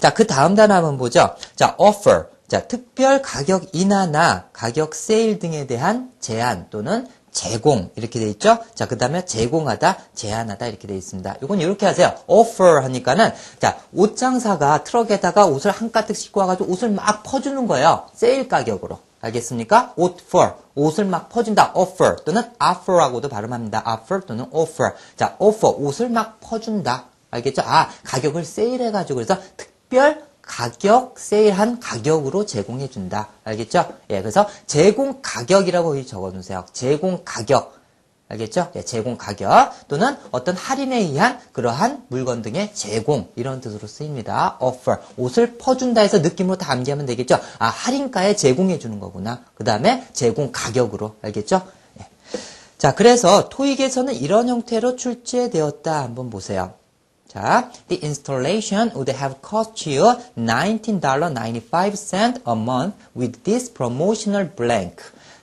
자, 그 다음 단어 한번 보죠. 자, offer. 자, 특별 가격 인하나 가격 세일 등에 대한 제한 또는 제공 이렇게 돼 있죠. 자, 그다음에 제공하다, 제한하다 이렇게 돼 있습니다. 이건 이렇게 하세요. offer 하니까는 자, 옷장사가 트럭에다가 옷을 한 가득 싣고 와 가지고 옷을 막 퍼주는 거예요. 세일 가격으로. 알겠습니까? 옷 for 옷을 막 퍼준다. offer 또는 offer라고도 발음합니다. offer 또는 offer. 자, offer 옷을 막 퍼준다. 알겠죠? 아, 가격을 세일해가지고 그래서 특별 가격 세일한 가격으로 제공해 준다. 알겠죠? 예, 그래서 제공 가격이라고 적어 놓으세요. 제공 가격. 알겠죠? 예, 제공 가격 또는 어떤 할인에 의한 그러한 물건 등의 제공 이런 뜻으로 쓰입니다. offer 옷을 퍼준다 해서 느낌으로 다 암기하면 되겠죠? 아 할인가에 제공해 주는 거구나. 그 다음에 제공 가격으로 알겠죠? 예. 자 그래서 토익에서는 이런 형태로 출제되었다 한번 보세요. 자, the installation would have cost you $19.95 a month with this promotional blank.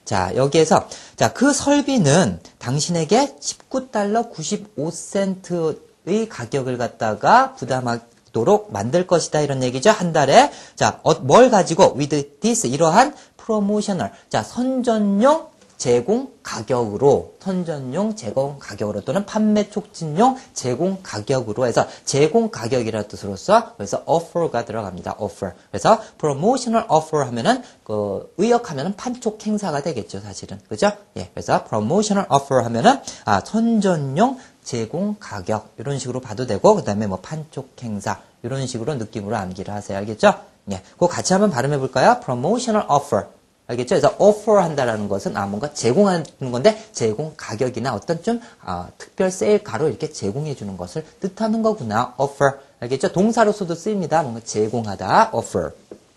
자, 여기에서 자, 그 설비는 당신에게 19달러 95센트의 가격을 갖다가 부담하도록 만들 것이다 이런 얘기죠. 한 달에. 자, 어, 뭘 가지고 with this 이러한 promotional. 자, 선전용 제공 가격으로 선전용 제공 가격으로 또는 판매 촉진용 제공 가격으로 해서 제공 가격이라는 뜻으로서 그래서 offer가 들어갑니다. offer. 그래서 promotional offer 하면은 그 의역하면은 판촉 행사가 되겠죠, 사실은. 그죠? 예. 그래서 promotional offer 하면은 아, 선전용 제공 가격 이런 식으로 봐도 되고 그다음에 뭐 판촉 행사 이런 식으로 느낌으로 암기를 하세요. 알겠죠? 예. 그거 같이 한번 발음해 볼까요? promotional offer. 알겠죠? 그래서 offer 한다라는 것은 아 뭔가 제공하는 건데 제공 가격이나 어떤 좀 아, 특별 세일가로 이렇게 제공해 주는 것을 뜻하는 거구나. offer. 알겠죠? 동사로서도 쓰입니다. 뭔가 제공하다. offer.